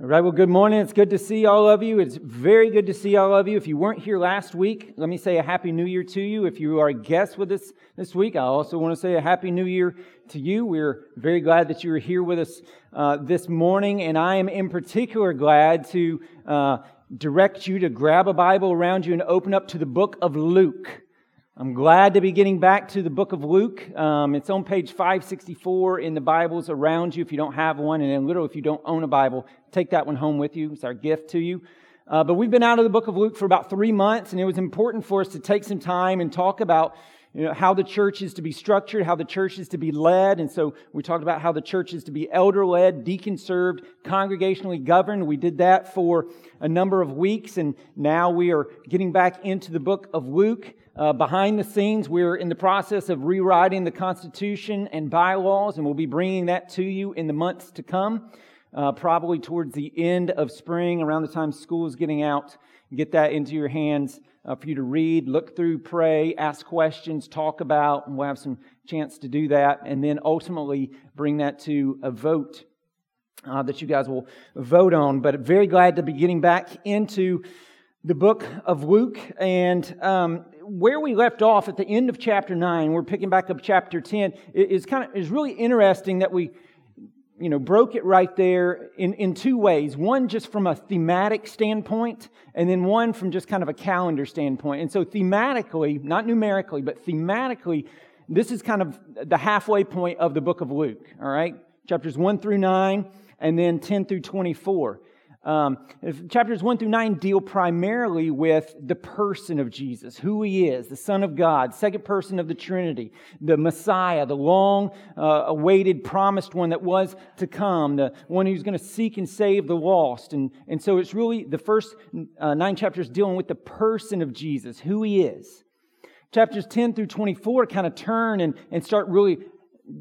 All right, well, good morning. It's good to see all of you. It's very good to see all of you. If you weren't here last week, let me say a happy new year to you. If you are a guest with us this week, I also want to say a happy new year to you. We're very glad that you are here with us uh, this morning, and I am in particular glad to uh, direct you to grab a Bible around you and open up to the book of Luke. I'm glad to be getting back to the book of Luke. Um, it's on page 564 in the Bibles around you if you don't have one. And then, literally, if you don't own a Bible, take that one home with you. It's our gift to you. Uh, but we've been out of the book of Luke for about three months, and it was important for us to take some time and talk about you know, how the church is to be structured, how the church is to be led. And so we talked about how the church is to be elder led, deacon served, congregationally governed. We did that for a number of weeks, and now we are getting back into the book of Luke. Uh, behind the scenes, we're in the process of rewriting the Constitution and bylaws, and we'll be bringing that to you in the months to come, uh, probably towards the end of spring, around the time school is getting out. Get that into your hands uh, for you to read, look through, pray, ask questions, talk about, and we'll have some chance to do that, and then ultimately bring that to a vote. Uh, that you guys will vote on. But very glad to be getting back into the book of Luke. And um, where we left off at the end of chapter 9, we're picking back up chapter 10, is kind of is really interesting that we you know, broke it right there in, in two ways. One just from a thematic standpoint, and then one from just kind of a calendar standpoint. And so thematically, not numerically, but thematically, this is kind of the halfway point of the book of Luke, all right? Chapters 1 through 9, and then 10 through 24. Um, chapters 1 through 9 deal primarily with the person of Jesus, who he is, the Son of God, second person of the Trinity, the Messiah, the long uh, awaited promised one that was to come, the one who's going to seek and save the lost. And, and so it's really the first uh, nine chapters dealing with the person of Jesus, who he is. Chapters 10 through 24 kind of turn and, and start really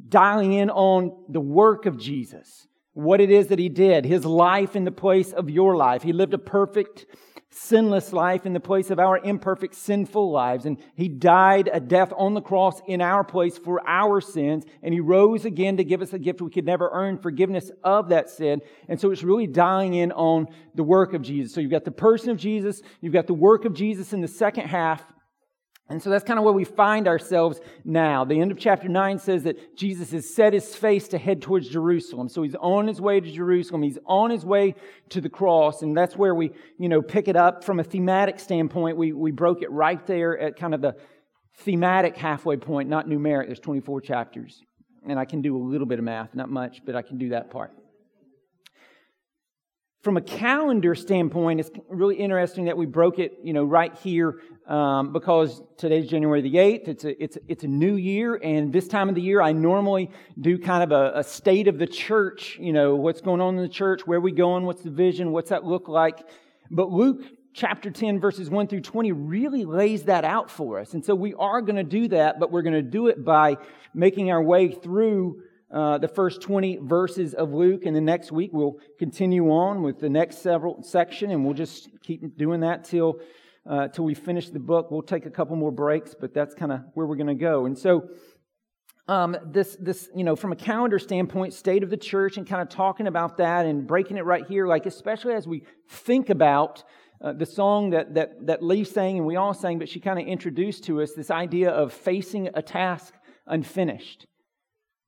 dialing in on the work of Jesus what it is that he did, his life in the place of your life. He lived a perfect, sinless life in the place of our imperfect, sinful lives. And he died a death on the cross in our place for our sins. And he rose again to give us a gift we could never earn forgiveness of that sin. And so it's really dying in on the work of Jesus. So you've got the person of Jesus, you've got the work of Jesus in the second half. And so that's kind of where we find ourselves now. The end of chapter 9 says that Jesus has set his face to head towards Jerusalem. So he's on his way to Jerusalem. He's on his way to the cross. And that's where we, you know, pick it up from a thematic standpoint. We, we broke it right there at kind of the thematic halfway point, not numeric. There's 24 chapters. And I can do a little bit of math, not much, but I can do that part from a calendar standpoint, it's really interesting that we broke it, you know, right here um, because today's January the 8th. It's a, it's, it's a new year, and this time of the year, I normally do kind of a, a state of the church, you know, what's going on in the church, where are we going, what's the vision, what's that look like. But Luke chapter 10, verses 1 through 20 really lays that out for us. And so we are going to do that, but we're going to do it by making our way through uh, the first 20 verses of Luke, and the next week we'll continue on with the next several section, and we'll just keep doing that till uh, till we finish the book. We'll take a couple more breaks, but that's kind of where we're going to go. And so, um, this this you know, from a calendar standpoint, state of the church, and kind of talking about that and breaking it right here, like especially as we think about. Uh, the song that, that, that Lee sang and we all sang, but she kind of introduced to us this idea of facing a task unfinished.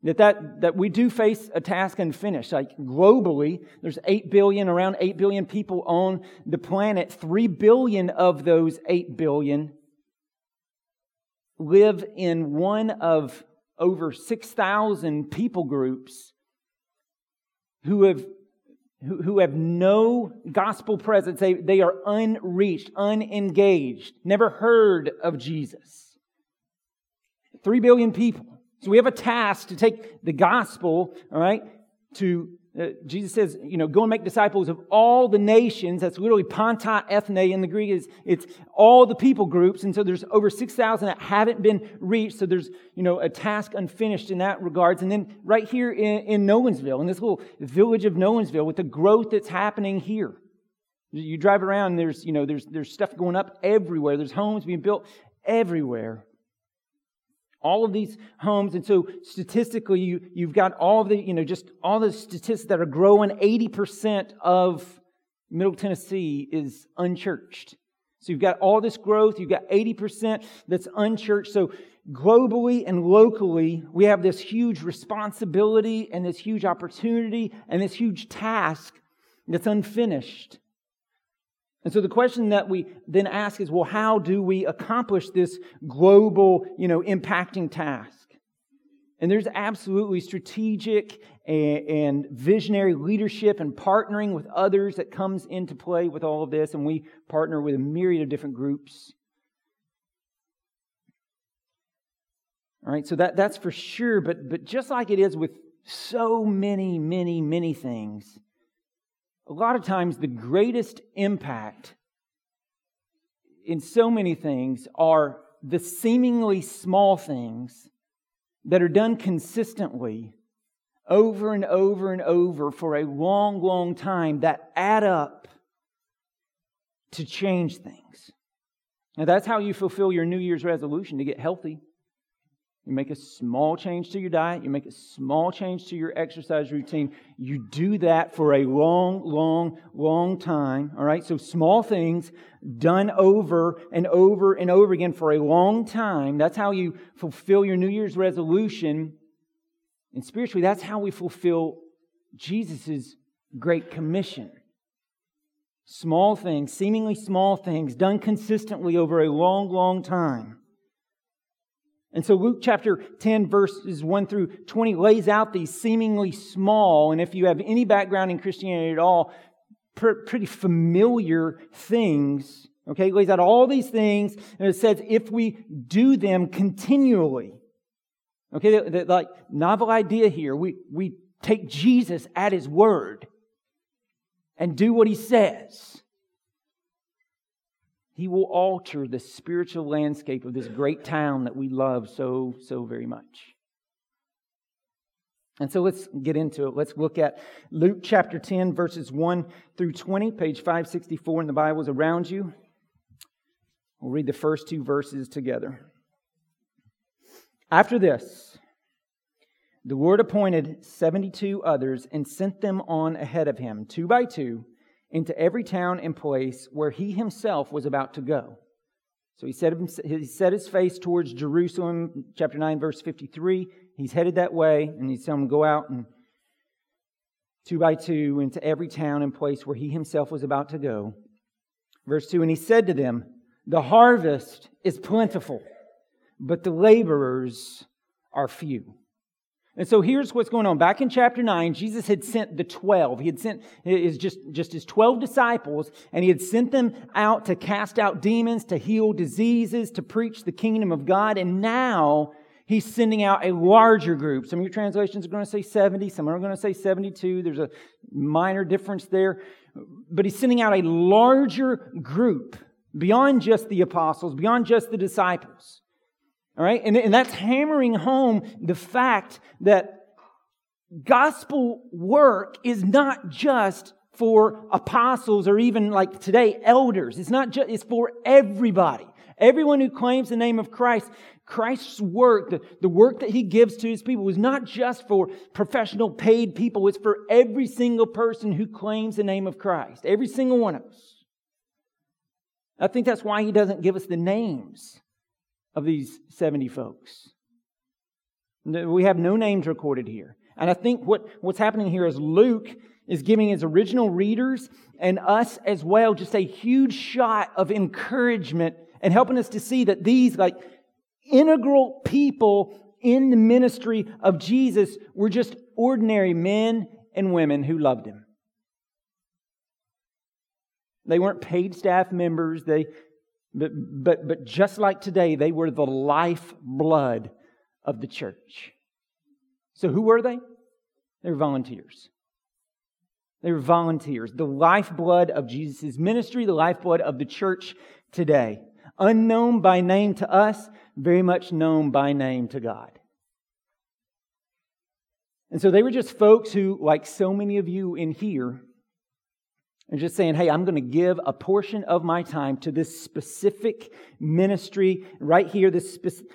That, that, that we do face a task unfinished. Like globally, there's 8 billion, around 8 billion people on the planet. 3 billion of those 8 billion live in one of over 6,000 people groups who have, who, who have no gospel presence. They, they are unreached, unengaged, never heard of Jesus. 3 billion people. So we have a task to take the gospel, all right, to uh, Jesus says, you know, go and make disciples of all the nations. That's literally panta ethne in the Greek. Is it's all the people groups, and so there's over six thousand that haven't been reached. So there's you know a task unfinished in that regards. And then right here in, in Nolensville, in this little village of Nolensville, with the growth that's happening here, you drive around. There's you know there's there's stuff going up everywhere. There's homes being built everywhere all of these homes. And so statistically, you, you've got all the, you know, just all the statistics that are growing. 80% of Middle Tennessee is unchurched. So you've got all this growth. You've got 80% that's unchurched. So globally and locally, we have this huge responsibility and this huge opportunity and this huge task that's unfinished. And so the question that we then ask is, well, how do we accomplish this global, you know, impacting task? And there's absolutely strategic and, visionary leadership and partnering with others that comes into play with all of this. And we partner with a myriad of different groups. All right, so that, that's for sure. But, but just like it is with so many, many, many things, a lot of times the greatest impact in so many things are the seemingly small things that are done consistently over and over and over for a long, long time that add up to change things. Now, that's how you fulfill your New Year's resolution to get healthy. You make a small change to your diet. You make a small change to your exercise routine. You do that for a long, long, long time. All right? So small things done over and over and over again for a long time. That's how you fulfill your New Year's resolution. And spiritually, that's how we fulfill Jesus' Great Commission. Small things, seemingly small things, done consistently over a long, long time. And so Luke chapter 10, verses 1 through 20 lays out these seemingly small, and if you have any background in Christianity at all, pr- pretty familiar things. Okay, it lays out all these things, and it says if we do them continually. Okay, the, the, like novel idea here. We, we take Jesus at his word and do what he says he will alter the spiritual landscape of this great town that we love so, so very much. And so let's get into it. Let's look at Luke chapter 10, verses 1 through 20, page 564 in the Bibles around you. We'll read the first two verses together. After this, the Lord appointed 72 others and sent them on ahead of him, two by two into every town and place where he himself was about to go. So he set, he set his face towards Jerusalem, chapter 9, verse 53. He's headed that way, and he's telling them go out and two by two into every town and place where he himself was about to go. Verse 2 And he said to them, The harvest is plentiful, but the laborers are few. And so here's what's going on. Back in chapter 9, Jesus had sent the 12. He had sent his just, just his 12 disciples, and he had sent them out to cast out demons, to heal diseases, to preach the kingdom of God. And now he's sending out a larger group. Some of your translations are going to say 70, some are going to say 72. There's a minor difference there. But he's sending out a larger group beyond just the apostles, beyond just the disciples. All right? And, and that's hammering home the fact that gospel work is not just for apostles or even like today, elders. It's not just, it's for everybody. Everyone who claims the name of Christ, Christ's work, the, the work that he gives to his people is not just for professional paid people. It's for every single person who claims the name of Christ. Every single one of us. I think that's why he doesn't give us the names of these 70 folks. We have no names recorded here. And I think what, what's happening here is Luke is giving his original readers and us as well just a huge shot of encouragement and helping us to see that these like integral people in the ministry of Jesus were just ordinary men and women who loved him. They weren't paid staff members. They, but, but, but just like today, they were the lifeblood of the church. So who were they? They were volunteers. They were volunteers. The lifeblood of Jesus' ministry, the lifeblood of the church today. Unknown by name to us, very much known by name to God. And so they were just folks who, like so many of you in here, and just saying, hey, I'm going to give a portion of my time to this specific ministry right here, this spe-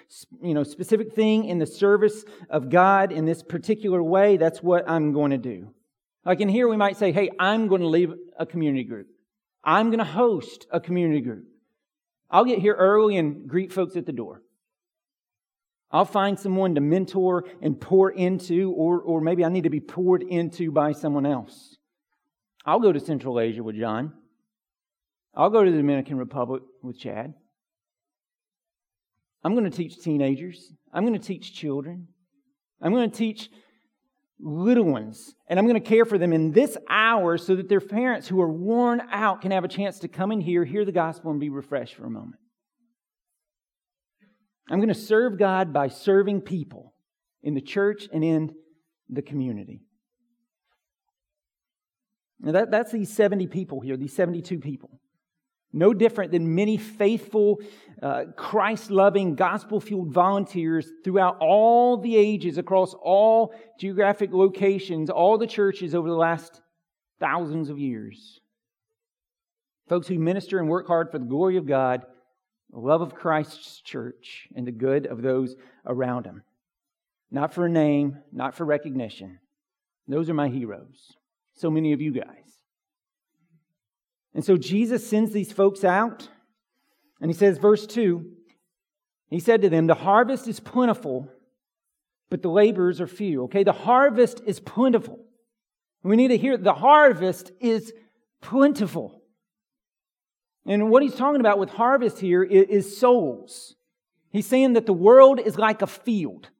you know, specific thing in the service of God in this particular way. That's what I'm going to do. Like in here, we might say, hey, I'm going to leave a community group. I'm going to host a community group. I'll get here early and greet folks at the door. I'll find someone to mentor and pour into, or, or maybe I need to be poured into by someone else. I'll go to Central Asia with John. I'll go to the Dominican Republic with Chad. I'm going to teach teenagers. I'm going to teach children. I'm going to teach little ones. And I'm going to care for them in this hour so that their parents who are worn out can have a chance to come in here, hear the gospel, and be refreshed for a moment. I'm going to serve God by serving people in the church and in the community. Now that, that's these 70 people here, these 72 people. No different than many faithful, uh, Christ loving, gospel fueled volunteers throughout all the ages, across all geographic locations, all the churches over the last thousands of years. Folks who minister and work hard for the glory of God, the love of Christ's church, and the good of those around him. Not for a name, not for recognition. Those are my heroes so many of you guys. And so Jesus sends these folks out, and he says, verse 2 He said to them, The harvest is plentiful, but the laborers are few. Okay, the harvest is plentiful. We need to hear the harvest is plentiful. And what he's talking about with harvest here is souls. He's saying that the world is like a field,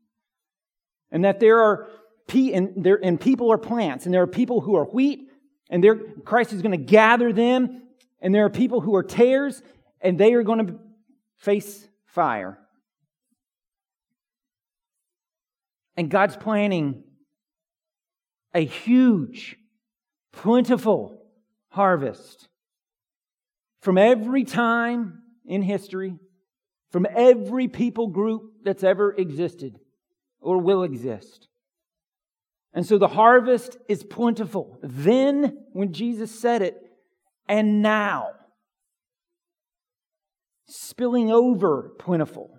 and that there are and, there, and people are plants, and there are people who are wheat, and Christ is going to gather them, and there are people who are tares, and they are going to face fire. And God's planning a huge, plentiful harvest from every time in history, from every people group that's ever existed or will exist. And so the harvest is plentiful. Then, when Jesus said it, and now, spilling over plentiful.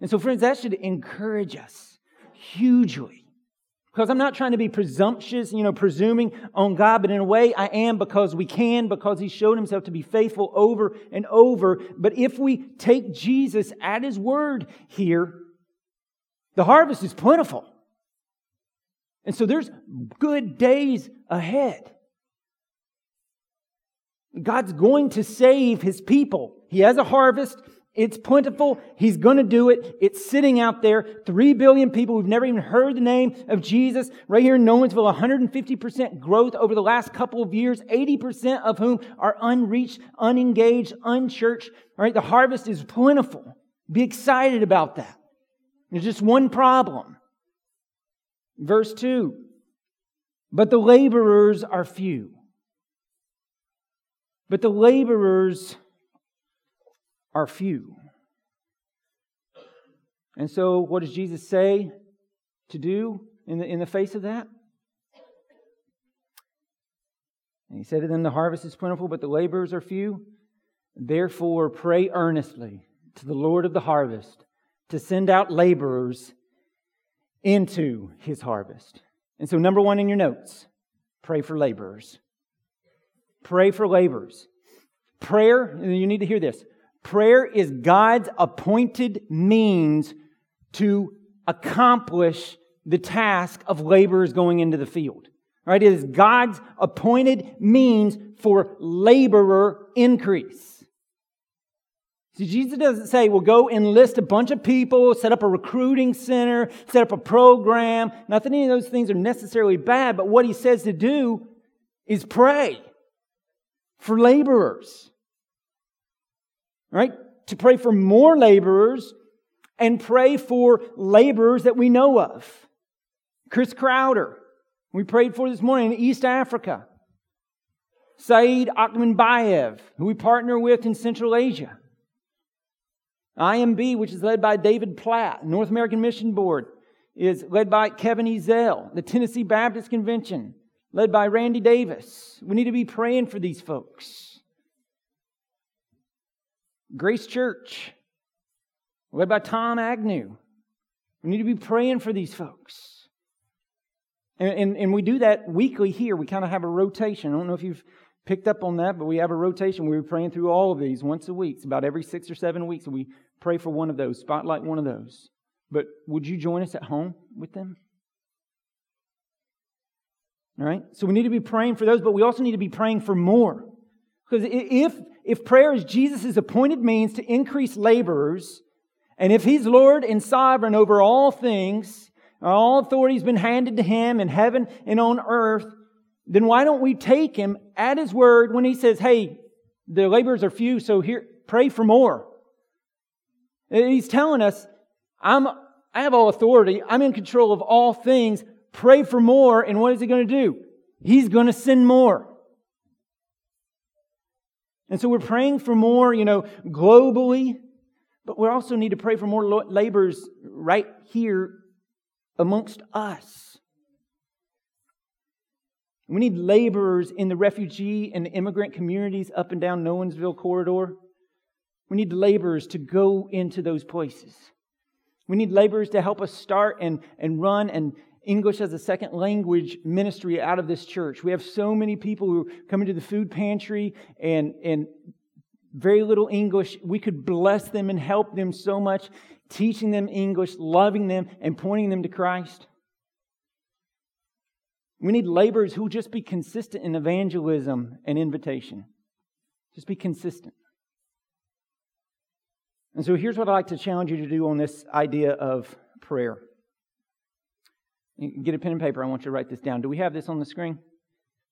And so, friends, that should encourage us hugely. Because I'm not trying to be presumptuous, you know, presuming on God, but in a way I am because we can, because He showed Himself to be faithful over and over. But if we take Jesus at His word here, the harvest is plentiful. And so there's good days ahead. God's going to save his people. He has a harvest. It's plentiful. He's going to do it. It's sitting out there. Three billion people who've never even heard the name of Jesus. Right here in Nolensville, 150% growth over the last couple of years, 80% of whom are unreached, unengaged, unchurched. All right, the harvest is plentiful. Be excited about that. There's just one problem. Verse 2 But the laborers are few. But the laborers are few. And so, what does Jesus say to do in the, in the face of that? And he said to them, The harvest is plentiful, but the laborers are few. Therefore, pray earnestly to the Lord of the harvest to send out laborers into his harvest. And so, number one in your notes, pray for laborers. Pray for laborers. Prayer, and you need to hear this prayer is God's appointed means to accomplish the task of laborers going into the field. Right? It is God's appointed means for laborer increase. See, Jesus doesn't say, well, go enlist a bunch of people, set up a recruiting center, set up a program. Not that any of those things are necessarily bad, but what he says to do is pray for laborers. Right? To pray for more laborers and pray for laborers that we know of. Chris Crowder, we prayed for this morning in East Africa. Saeed Bayev, who we partner with in Central Asia. IMB, which is led by David Platt, North American Mission Board, is led by Kevin Ezell. The Tennessee Baptist Convention, led by Randy Davis. We need to be praying for these folks. Grace Church, led by Tom Agnew. We need to be praying for these folks. And, and, and we do that weekly here. We kind of have a rotation. I don't know if you've picked up on that, but we have a rotation. We are praying through all of these once a week. It's about every six or seven weeks, we pray for one of those, spotlight one of those. But would you join us at home with them? All right? So we need to be praying for those, but we also need to be praying for more. Because if, if prayer is Jesus' appointed means to increase laborers, and if he's Lord and sovereign over all things, all authority has been handed to him in heaven and on earth, then why don't we take him at his word when he says, hey, the laborers are few, so here, pray for more. He's telling us, I'm, I have all authority. I'm in control of all things. Pray for more. And what is he going to do? He's going to send more. And so we're praying for more, you know, globally, but we also need to pray for more laborers right here amongst us. We need laborers in the refugee and immigrant communities up and down Nolensville corridor. We need laborers to go into those places. We need laborers to help us start and, and run and English as a second language ministry out of this church. We have so many people who come into the food pantry and, and very little English. We could bless them and help them so much, teaching them English, loving them, and pointing them to Christ. We need laborers who will just be consistent in evangelism and invitation. Just be consistent. And so here's what I'd like to challenge you to do on this idea of prayer. Get a pen and paper. I want you to write this down. Do we have this on the screen?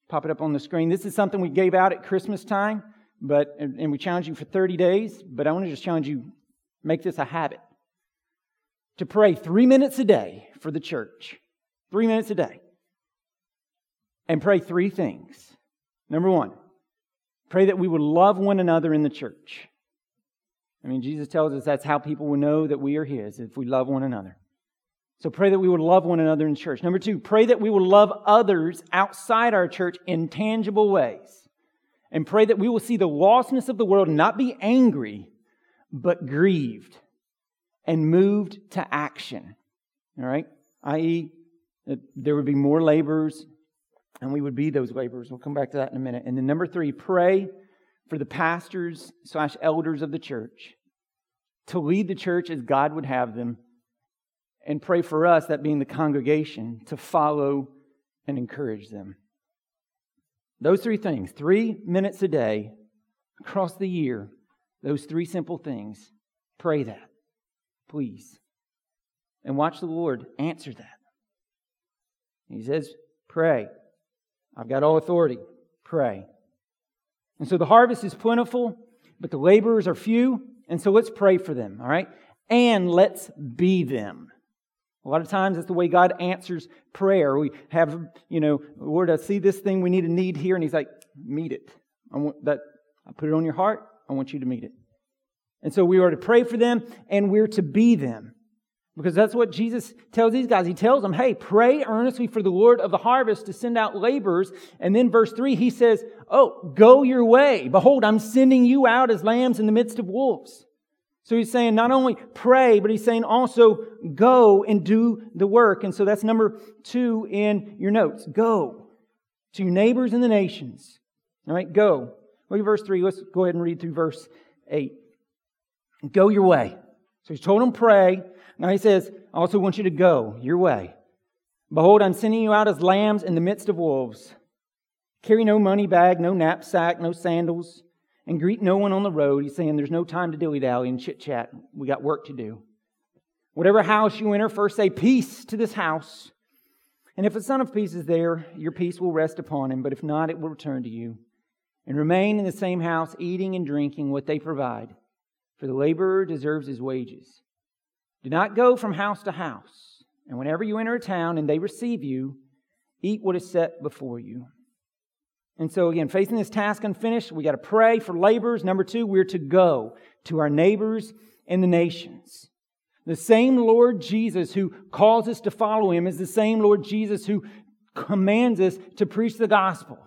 Pop it up on the screen. This is something we gave out at Christmas time, but and we challenge you for 30 days, but I want to just challenge you make this a habit. To pray 3 minutes a day for the church. 3 minutes a day. And pray three things. Number 1, pray that we would love one another in the church. I mean, Jesus tells us that's how people will know that we are His, if we love one another. So pray that we would love one another in church. Number two, pray that we will love others outside our church in tangible ways. And pray that we will see the lostness of the world and not be angry, but grieved and moved to action. All right? I.e., there would be more laborers and we would be those laborers. We'll come back to that in a minute. And then number three, pray for the pastors slash elders of the church to lead the church as God would have them, and pray for us, that being the congregation, to follow and encourage them. Those three things, three minutes a day across the year, those three simple things. Pray that, please. And watch the Lord answer that. He says, Pray. I've got all authority. Pray. And so the harvest is plentiful, but the laborers are few. And so let's pray for them, all right? And let's be them. A lot of times that's the way God answers prayer. We have, you know, Lord, I see this thing we need a need here, and He's like, meet it. I want that. I put it on your heart. I want you to meet it. And so we are to pray for them, and we're to be them. Because that's what Jesus tells these guys. He tells them, hey, pray earnestly for the Lord of the harvest to send out laborers. And then verse 3, he says, oh, go your way. Behold, I'm sending you out as lambs in the midst of wolves. So he's saying not only pray, but he's saying also go and do the work. And so that's number two in your notes. Go to your neighbors in the nations. All right, go. Look at verse 3. Let's go ahead and read through verse 8. Go your way. So he's told them pray. Now he says, I also want you to go your way. Behold, I'm sending you out as lambs in the midst of wolves. Carry no money bag, no knapsack, no sandals, and greet no one on the road. He's saying there's no time to dilly dally and chit chat. We got work to do. Whatever house you enter, first say peace to this house. And if a son of peace is there, your peace will rest upon him, but if not, it will return to you. And remain in the same house, eating and drinking what they provide, for the laborer deserves his wages. Do not go from house to house. And whenever you enter a town and they receive you, eat what is set before you. And so, again, facing this task unfinished, we got to pray for laborers. Number two, we're to go to our neighbors and the nations. The same Lord Jesus who calls us to follow him is the same Lord Jesus who commands us to preach the gospel.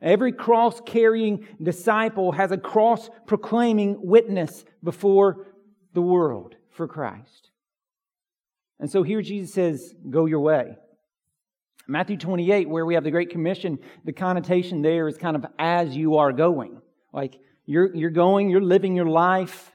Every cross carrying disciple has a cross proclaiming witness before the world for Christ. And so here Jesus says, Go your way. Matthew 28, where we have the Great Commission, the connotation there is kind of as you are going. Like you're, you're going, you're living your life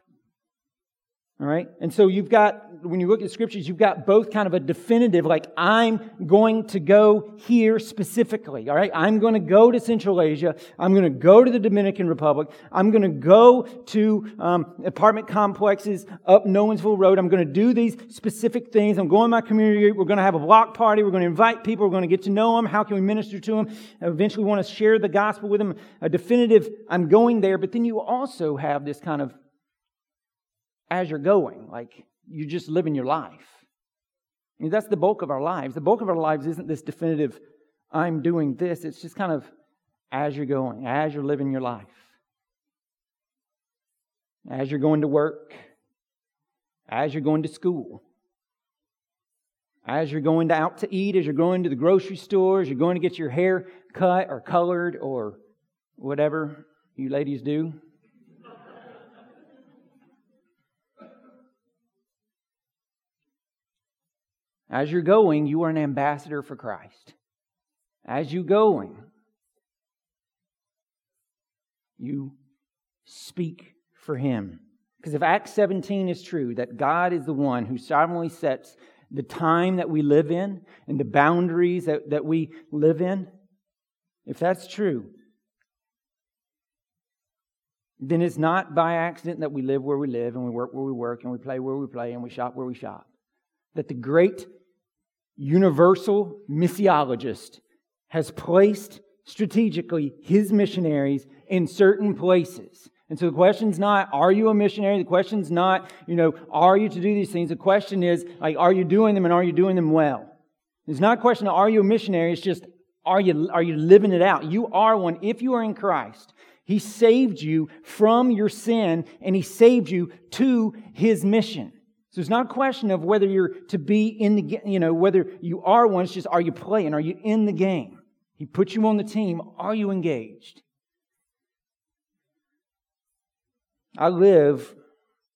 all right. And so you've got, when you look at scriptures, you've got both kind of a definitive, like, I'm going to go here specifically. All right. I'm going to go to Central Asia. I'm going to go to the Dominican Republic. I'm going to go to um, apartment complexes up Nolensville Road. I'm going to do these specific things. I'm going to my community. We're going to have a block party. We're going to invite people. We're going to get to know them. How can we minister to them? Eventually, we want to share the gospel with them. A definitive, I'm going there. But then you also have this kind of as you're going. Like you're just living your life. That's the bulk of our lives. The bulk of our lives isn't this definitive, I'm doing this. It's just kind of as you're going, as you're living your life. As you're going to work, as you're going to school, as you're going to out to eat, as you're going to the grocery store, as you're going to get your hair cut or colored or whatever you ladies do. As you're going, you are an ambassador for Christ. As you going, you speak for him. Because if Acts 17 is true, that God is the one who sovereignly sets the time that we live in and the boundaries that, that we live in, if that's true, then it's not by accident that we live where we live and we work where we work and we play where we play and we shop where we shop. That the great universal missiologist has placed strategically his missionaries in certain places. And so the question's not, are you a missionary? The question's not, you know, are you to do these things? The question is, like, are you doing them and are you doing them well? It's not a question of, are you a missionary? It's just, are you, are you living it out? You are one if you are in Christ. He saved you from your sin and He saved you to His mission. So it's not a question of whether you're to be in the, game, you know, whether you are one. It's just, are you playing? Are you in the game? He put you on the team. Are you engaged? I live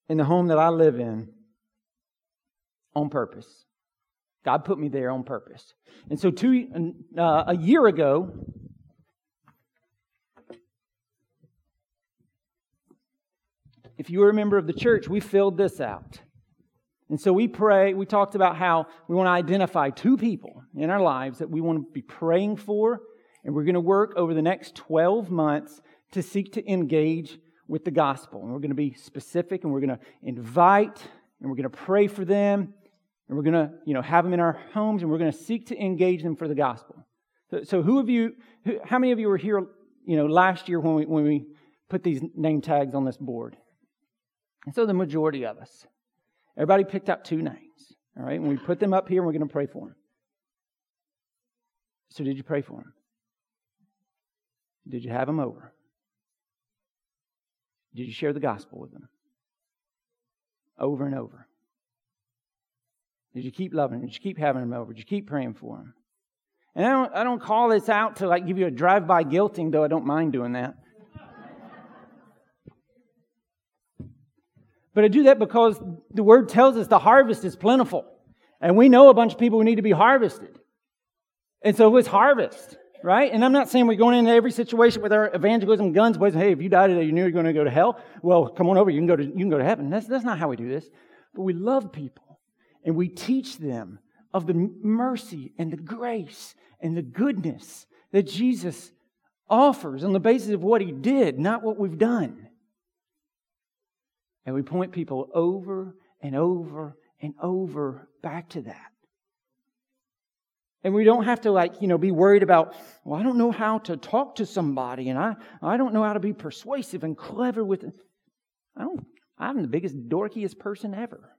in the home that I live in on purpose. God put me there on purpose. And so, two, uh, a year ago, if you were a member of the church, we filled this out. And so we pray, we talked about how we want to identify two people in our lives that we want to be praying for, and we're going to work over the next 12 months to seek to engage with the gospel. And we're going to be specific, and we're going to invite, and we're going to pray for them, and we're going to, you know, have them in our homes, and we're going to seek to engage them for the gospel. So, so who of you, who, how many of you were here, you know, last year when we, when we put these name tags on this board? And so the majority of us. Everybody picked out two names. All right, and we put them up here and we're going to pray for them. So, did you pray for them? Did you have them over? Did you share the gospel with them? Over and over. Did you keep loving them? Did you keep having them over? Did you keep praying for them? And I don't, I don't call this out to like give you a drive-by guilting, though I don't mind doing that. But I do that because the word tells us the harvest is plentiful. And we know a bunch of people who need to be harvested. And so let's harvest, right? And I'm not saying we're going into every situation with our evangelism guns blazing. Hey, if you died today, you knew you were going to go to hell. Well, come on over. You can go to, you can go to heaven. That's, that's not how we do this. But we love people and we teach them of the mercy and the grace and the goodness that Jesus offers on the basis of what he did, not what we've done. And we point people over and over and over back to that. And we don't have to like, you know, be worried about, well, I don't know how to talk to somebody and I, I don't know how to be persuasive and clever with it. I don't, I'm the biggest, dorkiest person ever.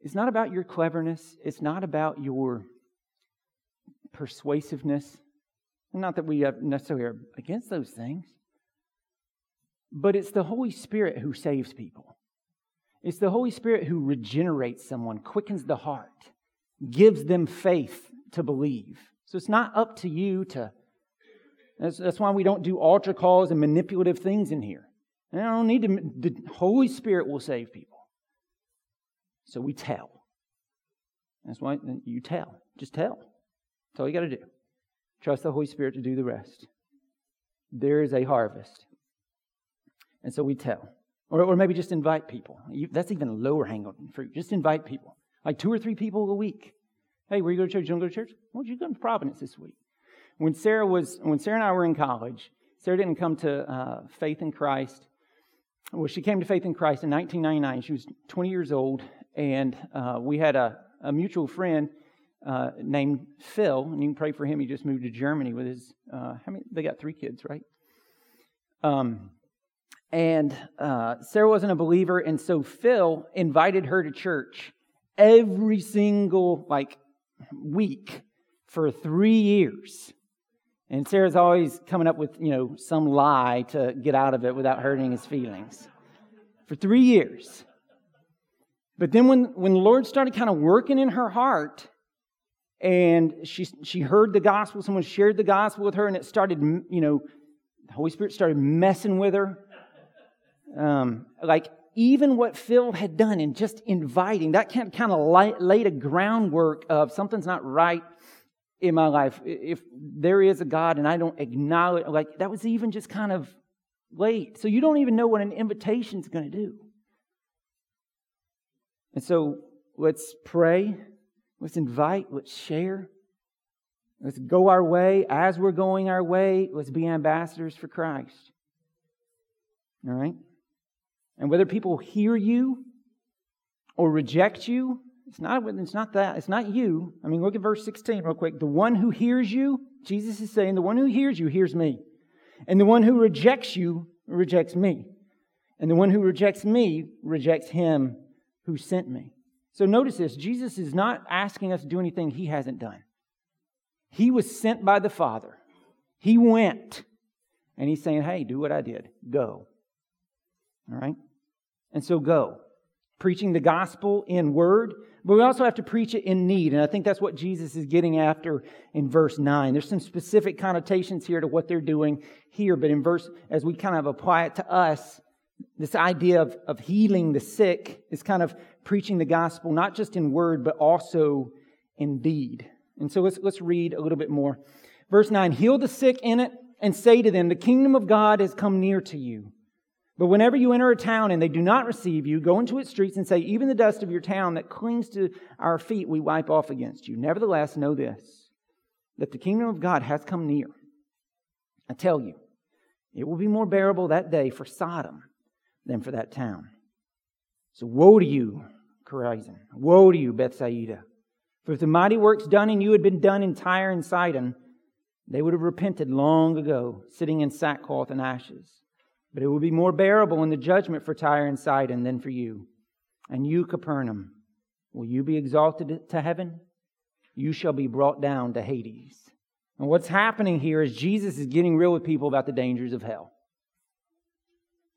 It's not about your cleverness. It's not about your persuasiveness. Not that we necessarily are against those things. But it's the Holy Spirit who saves people. It's the Holy Spirit who regenerates someone, quickens the heart, gives them faith to believe. So it's not up to you to. That's, that's why we don't do altar calls and manipulative things in here. And I don't need to. The Holy Spirit will save people. So we tell. That's why you tell. Just tell. That's all you got to do. Trust the Holy Spirit to do the rest. There is a harvest. And so we tell. Or, or maybe just invite people. You, that's even lower hanging fruit. Just invite people. Like two or three people a week. Hey, where you go to church? You don't go to church? Well, you go to Providence this week. When Sarah was, when Sarah and I were in college, Sarah didn't come to uh, faith in Christ. Well, she came to faith in Christ in 1999. She was 20 years old, and uh, we had a, a mutual friend uh, named Phil, and you can pray for him. He just moved to Germany with his. Uh, how many? They got three kids, right? Um, and uh, Sarah wasn't a believer, and so Phil invited her to church every single like week for three years. And Sarah's always coming up with, you know, some lie to get out of it without hurting his feelings. For three years. But then when, when the Lord started kind of working in her heart, and she, she heard the gospel, someone shared the gospel with her, and it started, you know, the Holy Spirit started messing with her. Um, like even what Phil had done in just inviting, that kind of laid a groundwork of something's not right in my life. If there is a God and I don't acknowledge, like that was even just kind of late. So you don't even know what an invitation is going to do. And so let's pray, let's invite, let's share. Let's go our way. As we're going our way, let's be ambassadors for Christ. All right? And whether people hear you or reject you, it's not, it's not that. It's not you. I mean, look at verse 16 real quick. The one who hears you, Jesus is saying, the one who hears you hears me. And the one who rejects you rejects me. And the one who rejects me rejects him who sent me. So notice this Jesus is not asking us to do anything he hasn't done. He was sent by the Father. He went. And he's saying, hey, do what I did. Go. All right? And so go. Preaching the gospel in word, but we also have to preach it in need. And I think that's what Jesus is getting after in verse 9. There's some specific connotations here to what they're doing here, but in verse, as we kind of apply it to us, this idea of, of healing the sick is kind of preaching the gospel, not just in word, but also in deed. And so let's, let's read a little bit more. Verse 9 Heal the sick in it and say to them, The kingdom of God has come near to you. But whenever you enter a town and they do not receive you, go into its streets and say, Even the dust of your town that clings to our feet we wipe off against you. Nevertheless, know this, that the kingdom of God has come near. I tell you, it will be more bearable that day for Sodom than for that town. So woe to you, Chorazin. Woe to you, Bethsaida. For if the mighty works done in you had been done in Tyre and Sidon, they would have repented long ago, sitting in sackcloth and ashes. But it will be more bearable in the judgment for Tyre and Sidon than for you. And you, Capernaum, will you be exalted to heaven? You shall be brought down to Hades. And what's happening here is Jesus is getting real with people about the dangers of hell.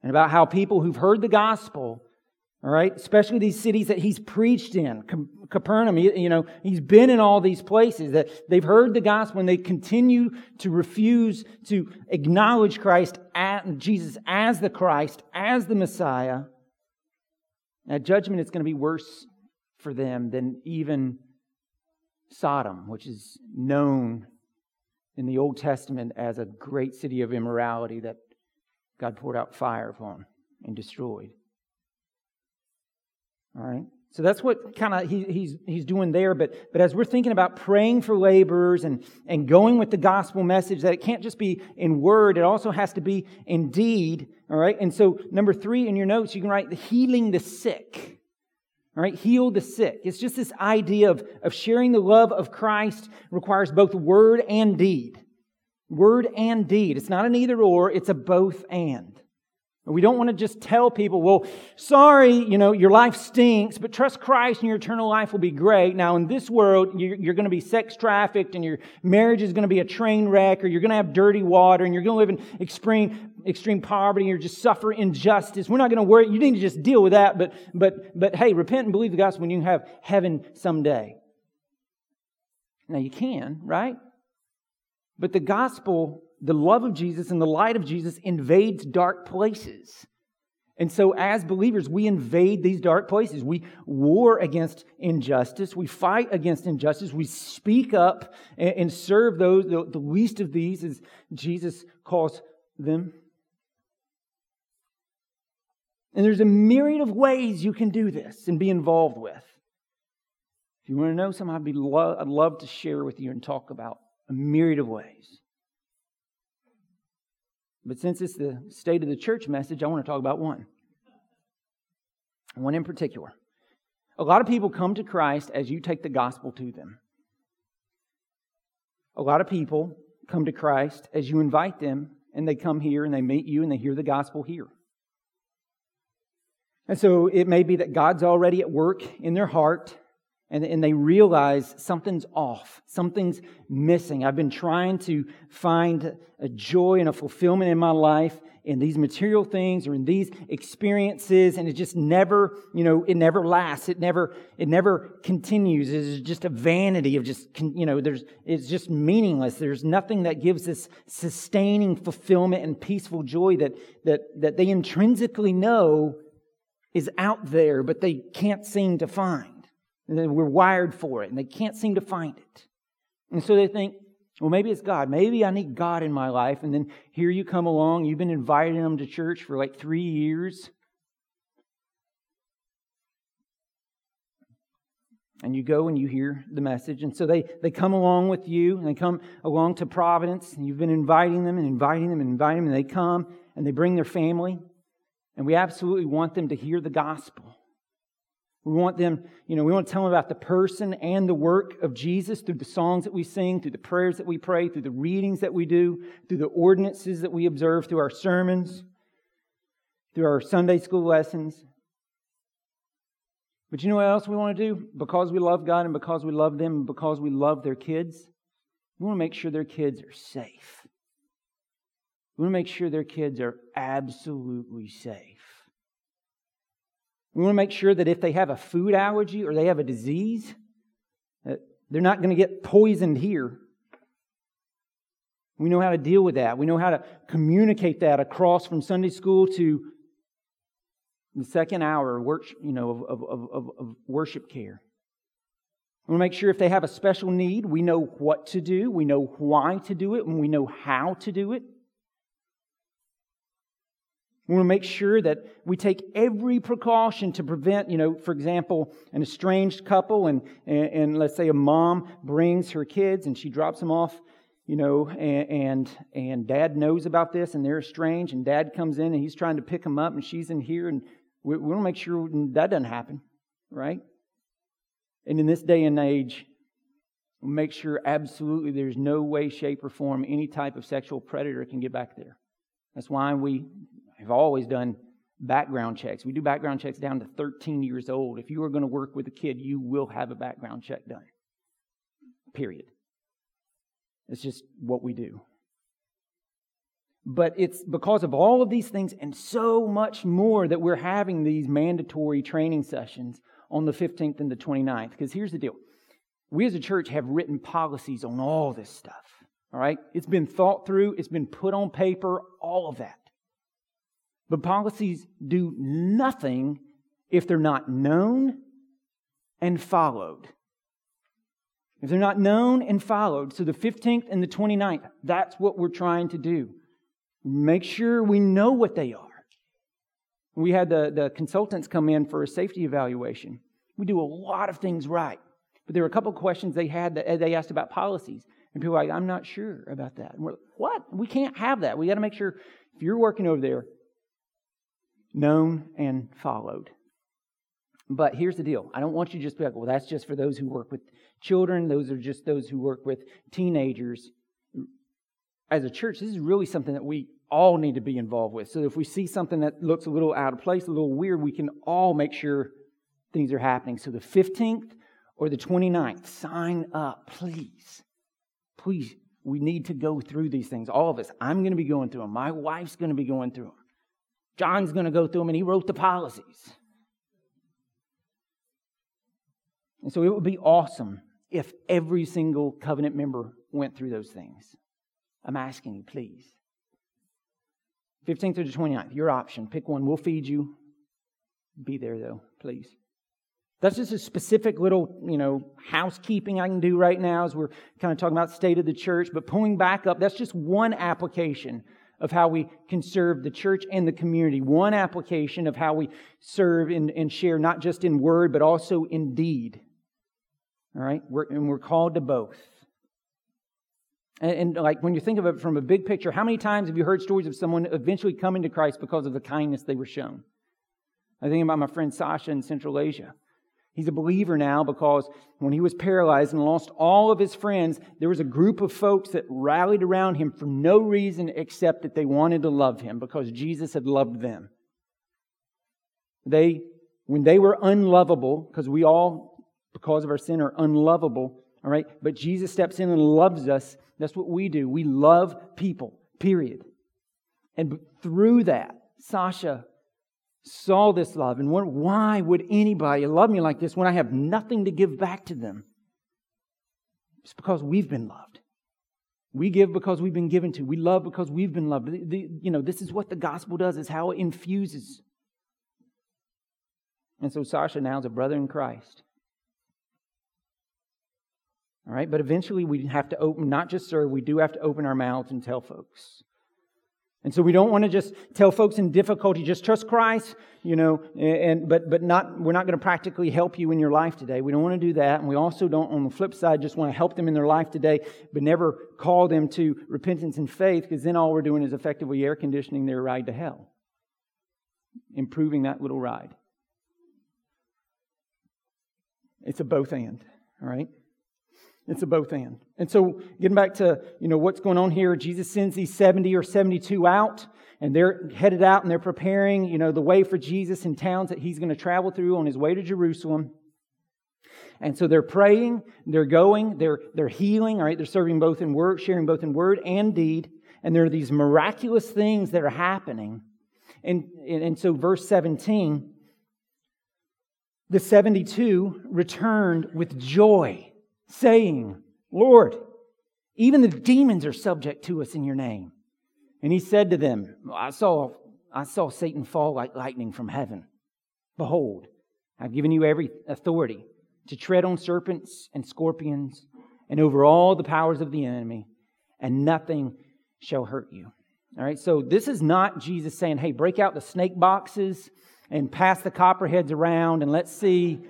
And about how people who've heard the gospel all right, especially these cities that he's preached in, Capernaum. You know, he's been in all these places that they've heard the gospel and they continue to refuse to acknowledge Christ, Jesus as the Christ, as the Messiah. At judgment, it's going to be worse for them than even Sodom, which is known in the Old Testament as a great city of immorality that God poured out fire upon and destroyed. All right. So that's what kind of he, he's, he's doing there. But, but as we're thinking about praying for laborers and, and going with the gospel message, that it can't just be in word, it also has to be in deed. All right. And so, number three in your notes, you can write the healing the sick. All right. Heal the sick. It's just this idea of, of sharing the love of Christ requires both word and deed. Word and deed. It's not an either or, it's a both and. We don't want to just tell people, well, sorry, you know, your life stinks, but trust Christ and your eternal life will be great. Now, in this world, you're, you're going to be sex trafficked and your marriage is going to be a train wreck or you're going to have dirty water and you're going to live in extreme, extreme poverty you're just suffer injustice. We're not going to worry. You need to just deal with that. But, but, but hey, repent and believe the gospel and you have heaven someday. Now you can, right? But the gospel, the love of Jesus and the light of Jesus invades dark places. And so, as believers, we invade these dark places. We war against injustice. We fight against injustice. We speak up and serve those, the least of these, as Jesus calls them. And there's a myriad of ways you can do this and be involved with. If you want to know something, I'd, be lo- I'd love to share with you and talk about a myriad of ways. But since it's the state of the church message, I want to talk about one. One in particular. A lot of people come to Christ as you take the gospel to them. A lot of people come to Christ as you invite them, and they come here and they meet you and they hear the gospel here. And so it may be that God's already at work in their heart and, and they realize something's off, something's missing. I've been trying to find a joy and a fulfillment in my life in these material things or in these experiences and it just never you know it never lasts it never it never continues it's just a vanity of just you know there's it's just meaningless there's nothing that gives this sustaining fulfillment and peaceful joy that that that they intrinsically know is out there, but they can't seem to find. And we're wired for it, and they can't seem to find it. And so they think, well, maybe it's God. Maybe I need God in my life. And then here you come along. You've been inviting them to church for like three years. And you go and you hear the message. And so they, they come along with you, and they come along to Providence, and you've been inviting them and inviting them and inviting them, and they come and they bring their family. And we absolutely want them to hear the gospel. We want them, you know, we want to tell them about the person and the work of Jesus through the songs that we sing, through the prayers that we pray, through the readings that we do, through the ordinances that we observe, through our sermons, through our Sunday school lessons. But you know what else we want to do? Because we love God and because we love them and because we love their kids, we want to make sure their kids are safe. We want to make sure their kids are absolutely safe. We want to make sure that if they have a food allergy or they have a disease, that they're not going to get poisoned here. We know how to deal with that. We know how to communicate that across from Sunday school to the second hour work, you know, of, of, of, of worship care. We want to make sure if they have a special need, we know what to do, we know why to do it, and we know how to do it. We want to make sure that we take every precaution to prevent, you know, for example, an estranged couple and, and, and let's say a mom brings her kids and she drops them off, you know, and, and, and dad knows about this and they're estranged and dad comes in and he's trying to pick them up and she's in here and we, we want to make sure that doesn't happen, right? And in this day and age, make sure absolutely there's no way, shape, or form any type of sexual predator can get back there. That's why we have always done background checks. We do background checks down to 13 years old. If you are going to work with a kid, you will have a background check done. Period. It's just what we do. But it's because of all of these things and so much more that we're having these mandatory training sessions on the 15th and the 29th. Because here's the deal we as a church have written policies on all this stuff. All right? It's been thought through, it's been put on paper, all of that. But policies do nothing if they're not known and followed. If they're not known and followed. So the 15th and the 29th, that's what we're trying to do. Make sure we know what they are. We had the, the consultants come in for a safety evaluation. We do a lot of things right. But there were a couple questions they had that they asked about policies. And people are like, I'm not sure about that. And we're like, what? We can't have that. We got to make sure if you're working over there, known and followed. But here's the deal I don't want you to just be like, well, that's just for those who work with children, those are just those who work with teenagers. As a church, this is really something that we all need to be involved with. So if we see something that looks a little out of place, a little weird, we can all make sure things are happening. So the 15th or the 29th, sign up, please. Please, we need to go through these things. All of us. I'm going to be going through them. My wife's going to be going through them. John's going to go through them, and he wrote the policies. And so it would be awesome if every single covenant member went through those things? I'm asking you, please. 15th through the 29th, your option. Pick one. We'll feed you. Be there, though, please. That's just a specific little, you know, housekeeping I can do right now as we're kind of talking about state of the church. But pulling back up, that's just one application of how we can serve the church and the community. One application of how we serve and, and share, not just in word, but also in deed. All right? We're, and we're called to both. And, and, like when you think of it from a big picture, how many times have you heard stories of someone eventually coming to Christ because of the kindness they were shown? I think about my friend Sasha in Central Asia. He's a believer now because when he was paralyzed and lost all of his friends, there was a group of folks that rallied around him for no reason except that they wanted to love him because Jesus had loved them. They, when they were unlovable, because we all, because of our sin, are unlovable, all right, but Jesus steps in and loves us. That's what we do. We love people, period. And through that, Sasha saw this love and wondered, why would anybody love me like this when I have nothing to give back to them? It's because we've been loved. We give because we've been given to. We love because we've been loved. The, the, you know, this is what the gospel does, is how it infuses. And so Sasha now is a brother in Christ. All right, but eventually we have to open, not just serve, we do have to open our mouths and tell folks. And so we don't want to just tell folks in difficulty, just trust Christ, you know, and but but not we're not going to practically help you in your life today. We don't want to do that. And we also don't, on the flip side, just want to help them in their life today, but never call them to repentance and faith, because then all we're doing is effectively air conditioning their ride to hell. Improving that little ride. It's a both and, all right? It's a both and. And so, getting back to you know what's going on here, Jesus sends these 70 or 72 out, and they're headed out and they're preparing you know the way for Jesus in towns that he's going to travel through on his way to Jerusalem. And so they're praying, they're going, they're they're healing, all right, they're serving both in word, sharing both in word and deed, and there are these miraculous things that are happening. And, and, and so verse 17, the 72 returned with joy saying, Lord, even the demons are subject to us in your name. And he said to them, I saw, I saw Satan fall like lightning from heaven. Behold, I've given you every authority to tread on serpents and scorpions and over all the powers of the enemy, and nothing shall hurt you. All right, so this is not Jesus saying, hey, break out the snake boxes and pass the copperheads around and let's see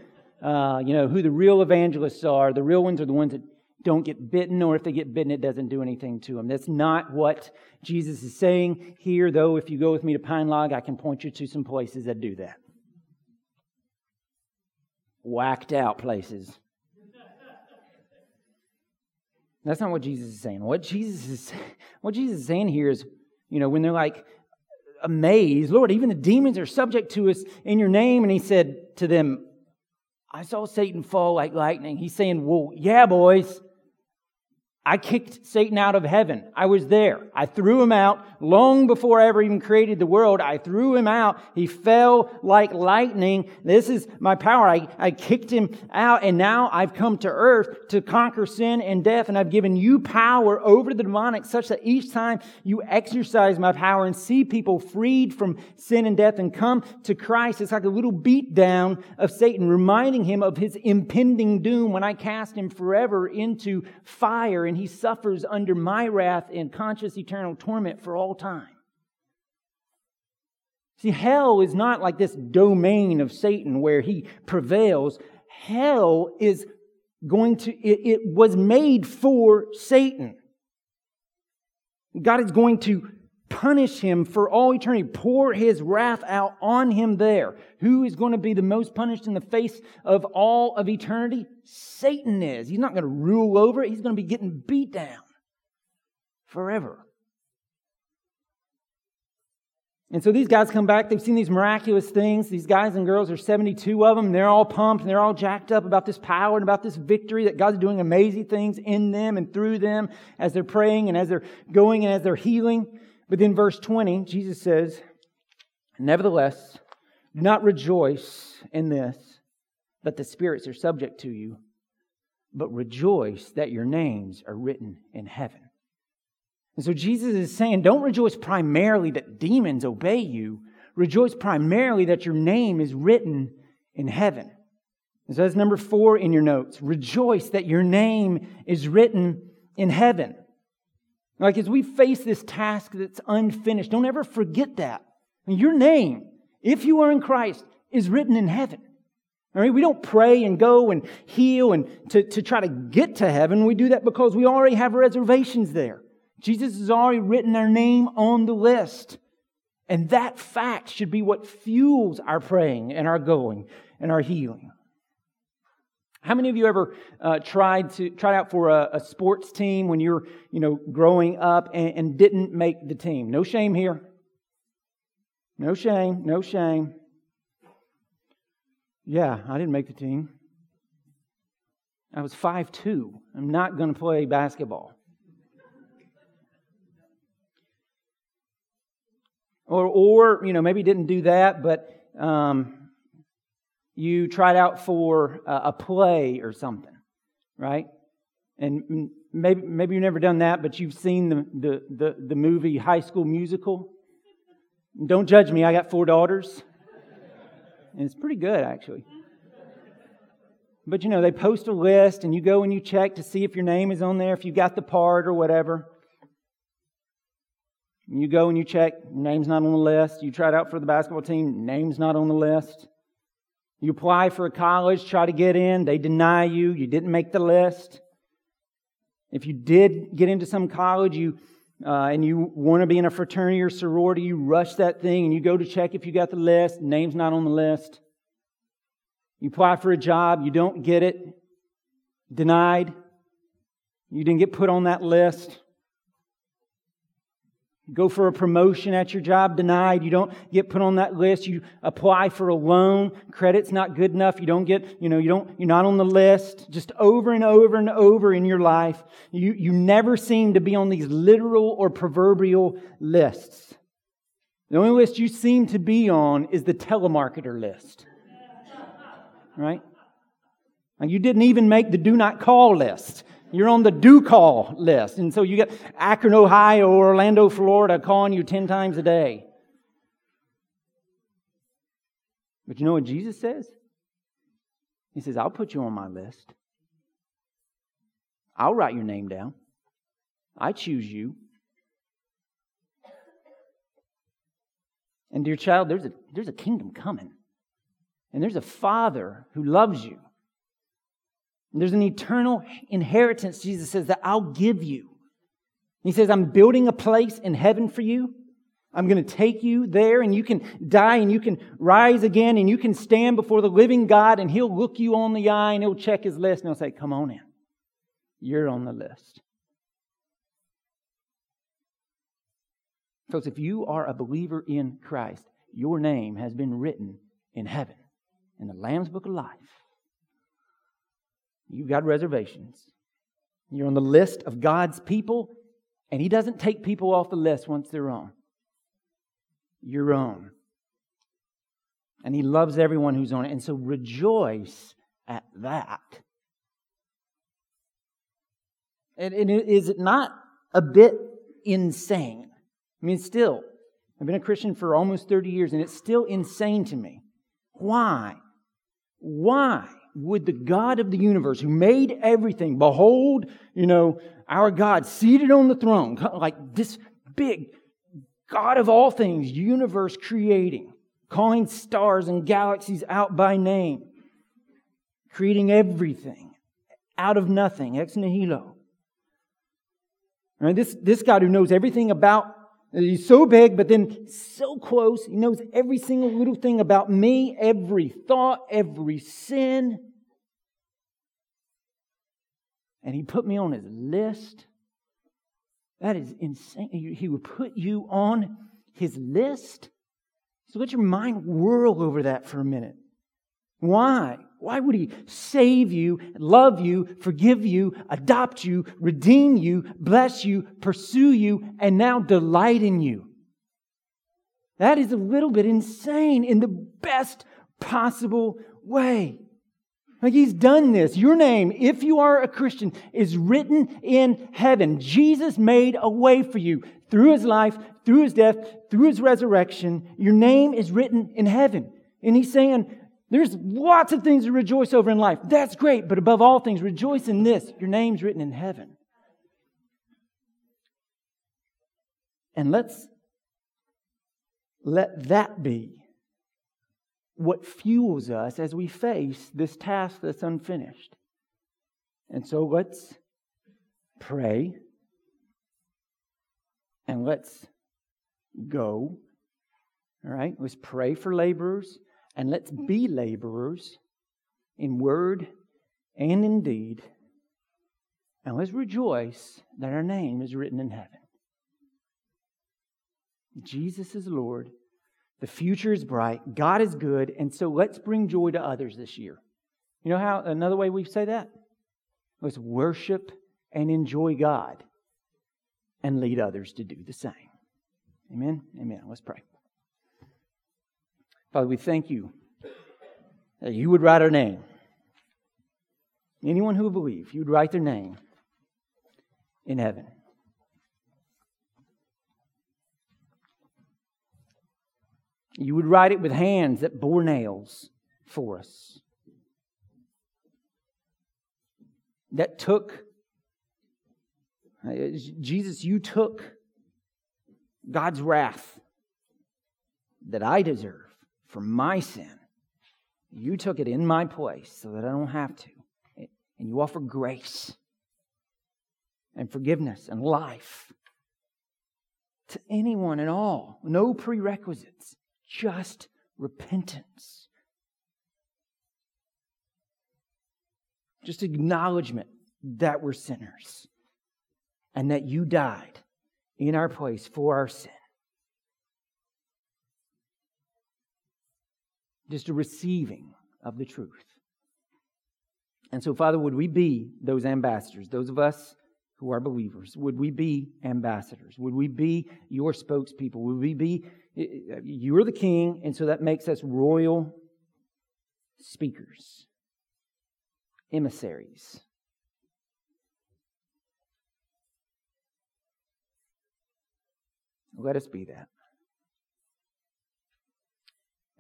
uh, you know, who the real evangelists are. The real ones are the ones that don't get bitten, or if they get bitten, it doesn't do anything to them. That's not what Jesus is saying here, though. If you go with me to Pine Log, I can point you to some places that do that. Whacked out places. That's not what Jesus is saying. What Jesus is, what Jesus is saying here is, you know, when they're like amazed, Lord, even the demons are subject to us in your name. And he said to them, I saw Satan fall like lightning. He's saying, Well, yeah, boys, I kicked Satan out of heaven. I was there. I threw him out long before I ever even created the world. I threw him out. He fell like lightning. This is my power. I, I kicked him out and now I've come to earth to conquer sin and death and I've given you power over the demonic such that each time you exercise my power and see people freed from sin and death and come to Christ, it's like a little beat down of Satan, reminding him of his impending doom when I cast him forever into fire and he suffers under my wrath in conscious eternal torment for all time. See, hell is not like this domain of Satan where he prevails. Hell is going to, it, it was made for Satan. God is going to punish him for all eternity, pour his wrath out on him there. Who is going to be the most punished in the face of all of eternity? Satan is. He's not going to rule over it, he's going to be getting beat down forever. And so these guys come back, they've seen these miraculous things. These guys and girls, there's 72 of them, they're all pumped and they're all jacked up about this power and about this victory that God's doing amazing things in them and through them as they're praying and as they're going and as they're healing. But then, verse 20, Jesus says, Nevertheless, do not rejoice in this, that the spirits are subject to you, but rejoice that your names are written in heaven. And so Jesus is saying, don't rejoice primarily that demons obey you. Rejoice primarily that your name is written in heaven. And so that's number four in your notes. Rejoice that your name is written in heaven. Like as we face this task that's unfinished, don't ever forget that. Your name, if you are in Christ, is written in heaven. All right, we don't pray and go and heal and to, to try to get to heaven. We do that because we already have reservations there. Jesus has already written our name on the list. And that fact should be what fuels our praying and our going and our healing. How many of you ever uh, tried to tried out for a, a, sports team when you were, you know, growing up and, and didn't make the team? No shame here. No shame. No shame. Yeah, I didn't make the team. I was five two. I'm not going to play basketball. Or, or you know, maybe didn't do that, but um, you tried out for a, a play or something, right? And maybe maybe you've never done that, but you've seen the, the, the, the movie High School Musical. Don't judge me, I got four daughters. And it's pretty good, actually. But you know, they post a list and you go and you check to see if your name is on there, if you got the part or whatever. And you go and you check, name's not on the list. You it out for the basketball team, name's not on the list. You apply for a college, try to get in, they deny you, you didn't make the list. If you did get into some college, you uh, and you want to be in a fraternity or sorority, you rush that thing and you go to check if you got the list, name's not on the list. You apply for a job, you don't get it, denied. You didn't get put on that list. Go for a promotion at your job, denied. You don't get put on that list. You apply for a loan. Credit's not good enough. You don't get, you know, you don't, you're not on the list. Just over and over and over in your life. You, you never seem to be on these literal or proverbial lists. The only list you seem to be on is the telemarketer list. Right? And you didn't even make the do not call list. You're on the do call list. And so you get Akron, Ohio, or Orlando, Florida calling you 10 times a day. But you know what Jesus says? He says, I'll put you on my list. I'll write your name down. I choose you. And dear child, there's a, there's a kingdom coming. And there's a father who loves you there's an eternal inheritance, Jesus says, that I'll give you. He says, I'm building a place in heaven for you. I'm going to take you there and you can die and you can rise again and you can stand before the living God and he'll look you on the eye and he'll check his list and he'll say, Come on in. You're on the list. Folks, if you are a believer in Christ, your name has been written in heaven, in the Lamb's Book of Life. You've got reservations. You're on the list of God's people, and He doesn't take people off the list once they're on. You're on. And He loves everyone who's on it. And so rejoice at that. And, and is it not a bit insane? I mean, still, I've been a Christian for almost 30 years, and it's still insane to me. Why? Why would the God of the universe who made everything, behold, you know, our God seated on the throne, like this big God of all things, universe creating, calling stars and galaxies out by name, creating everything out of nothing, ex nihilo. Right, this, this God who knows everything about Uh, he's so big, but then so close. He knows every single little thing about me, every thought, every sin. And he put me on his list. That is insane. He would put you on his list. So let your mind whirl over that for a minute. Why? Why would he save you, love you, forgive you, adopt you, redeem you, bless you, pursue you, and now delight in you? That is a little bit insane in the best possible way. Like he's done this. Your name, if you are a Christian, is written in heaven. Jesus made a way for you through his life, through his death, through his resurrection. Your name is written in heaven. And he's saying, there's lots of things to rejoice over in life. That's great. But above all things, rejoice in this. Your name's written in heaven. And let's let that be what fuels us as we face this task that's unfinished. And so let's pray and let's go. All right? Let's pray for laborers and let's mm-hmm. be laborers in word and in deed. And let's rejoice that our name is written in heaven. Jesus is Lord. The future is bright. God is good. And so let's bring joy to others this year. You know how another way we say that? Let's worship and enjoy God and lead others to do the same. Amen? Amen. Let's pray. Father, we thank you that you would write our name. Anyone who would believe, you would write their name in heaven. You would write it with hands that bore nails for us. That took, uh, Jesus, you took God's wrath that I deserve for my sin. You took it in my place so that I don't have to. And you offer grace and forgiveness and life to anyone and all. No prerequisites just repentance. Just acknowledgement that we're sinners and that you died in our place for our sin. Just a receiving of the truth. And so, Father, would we be those ambassadors, those of us who are believers? Would we be ambassadors? Would we be your spokespeople? Would we be eh, eh, you're the king, and so that makes us royal speakers, emissaries. Let us be that.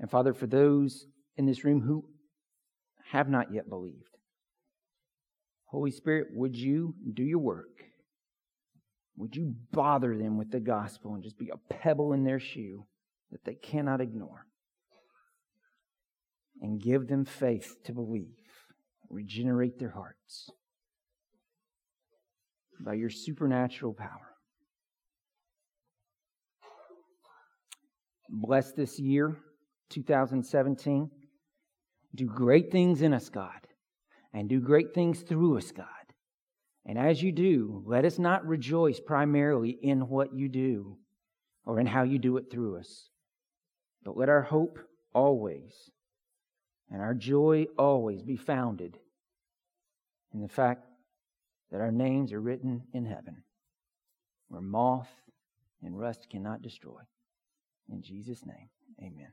And Father, for those in this room who have not yet believed, Holy Spirit, would you do your work? Would you bother them with the gospel and just be a pebble in their shoe that they cannot ignore? And give them faith to believe, regenerate their hearts by your supernatural power. Bless this year, 2017. Do great things in us, God, and do great things through us, God. And as you do, let us not rejoice primarily in what you do or in how you do it through us, but let our hope always and our joy always be founded in the fact that our names are written in heaven, where moth and rust cannot destroy. In Jesus' name, amen.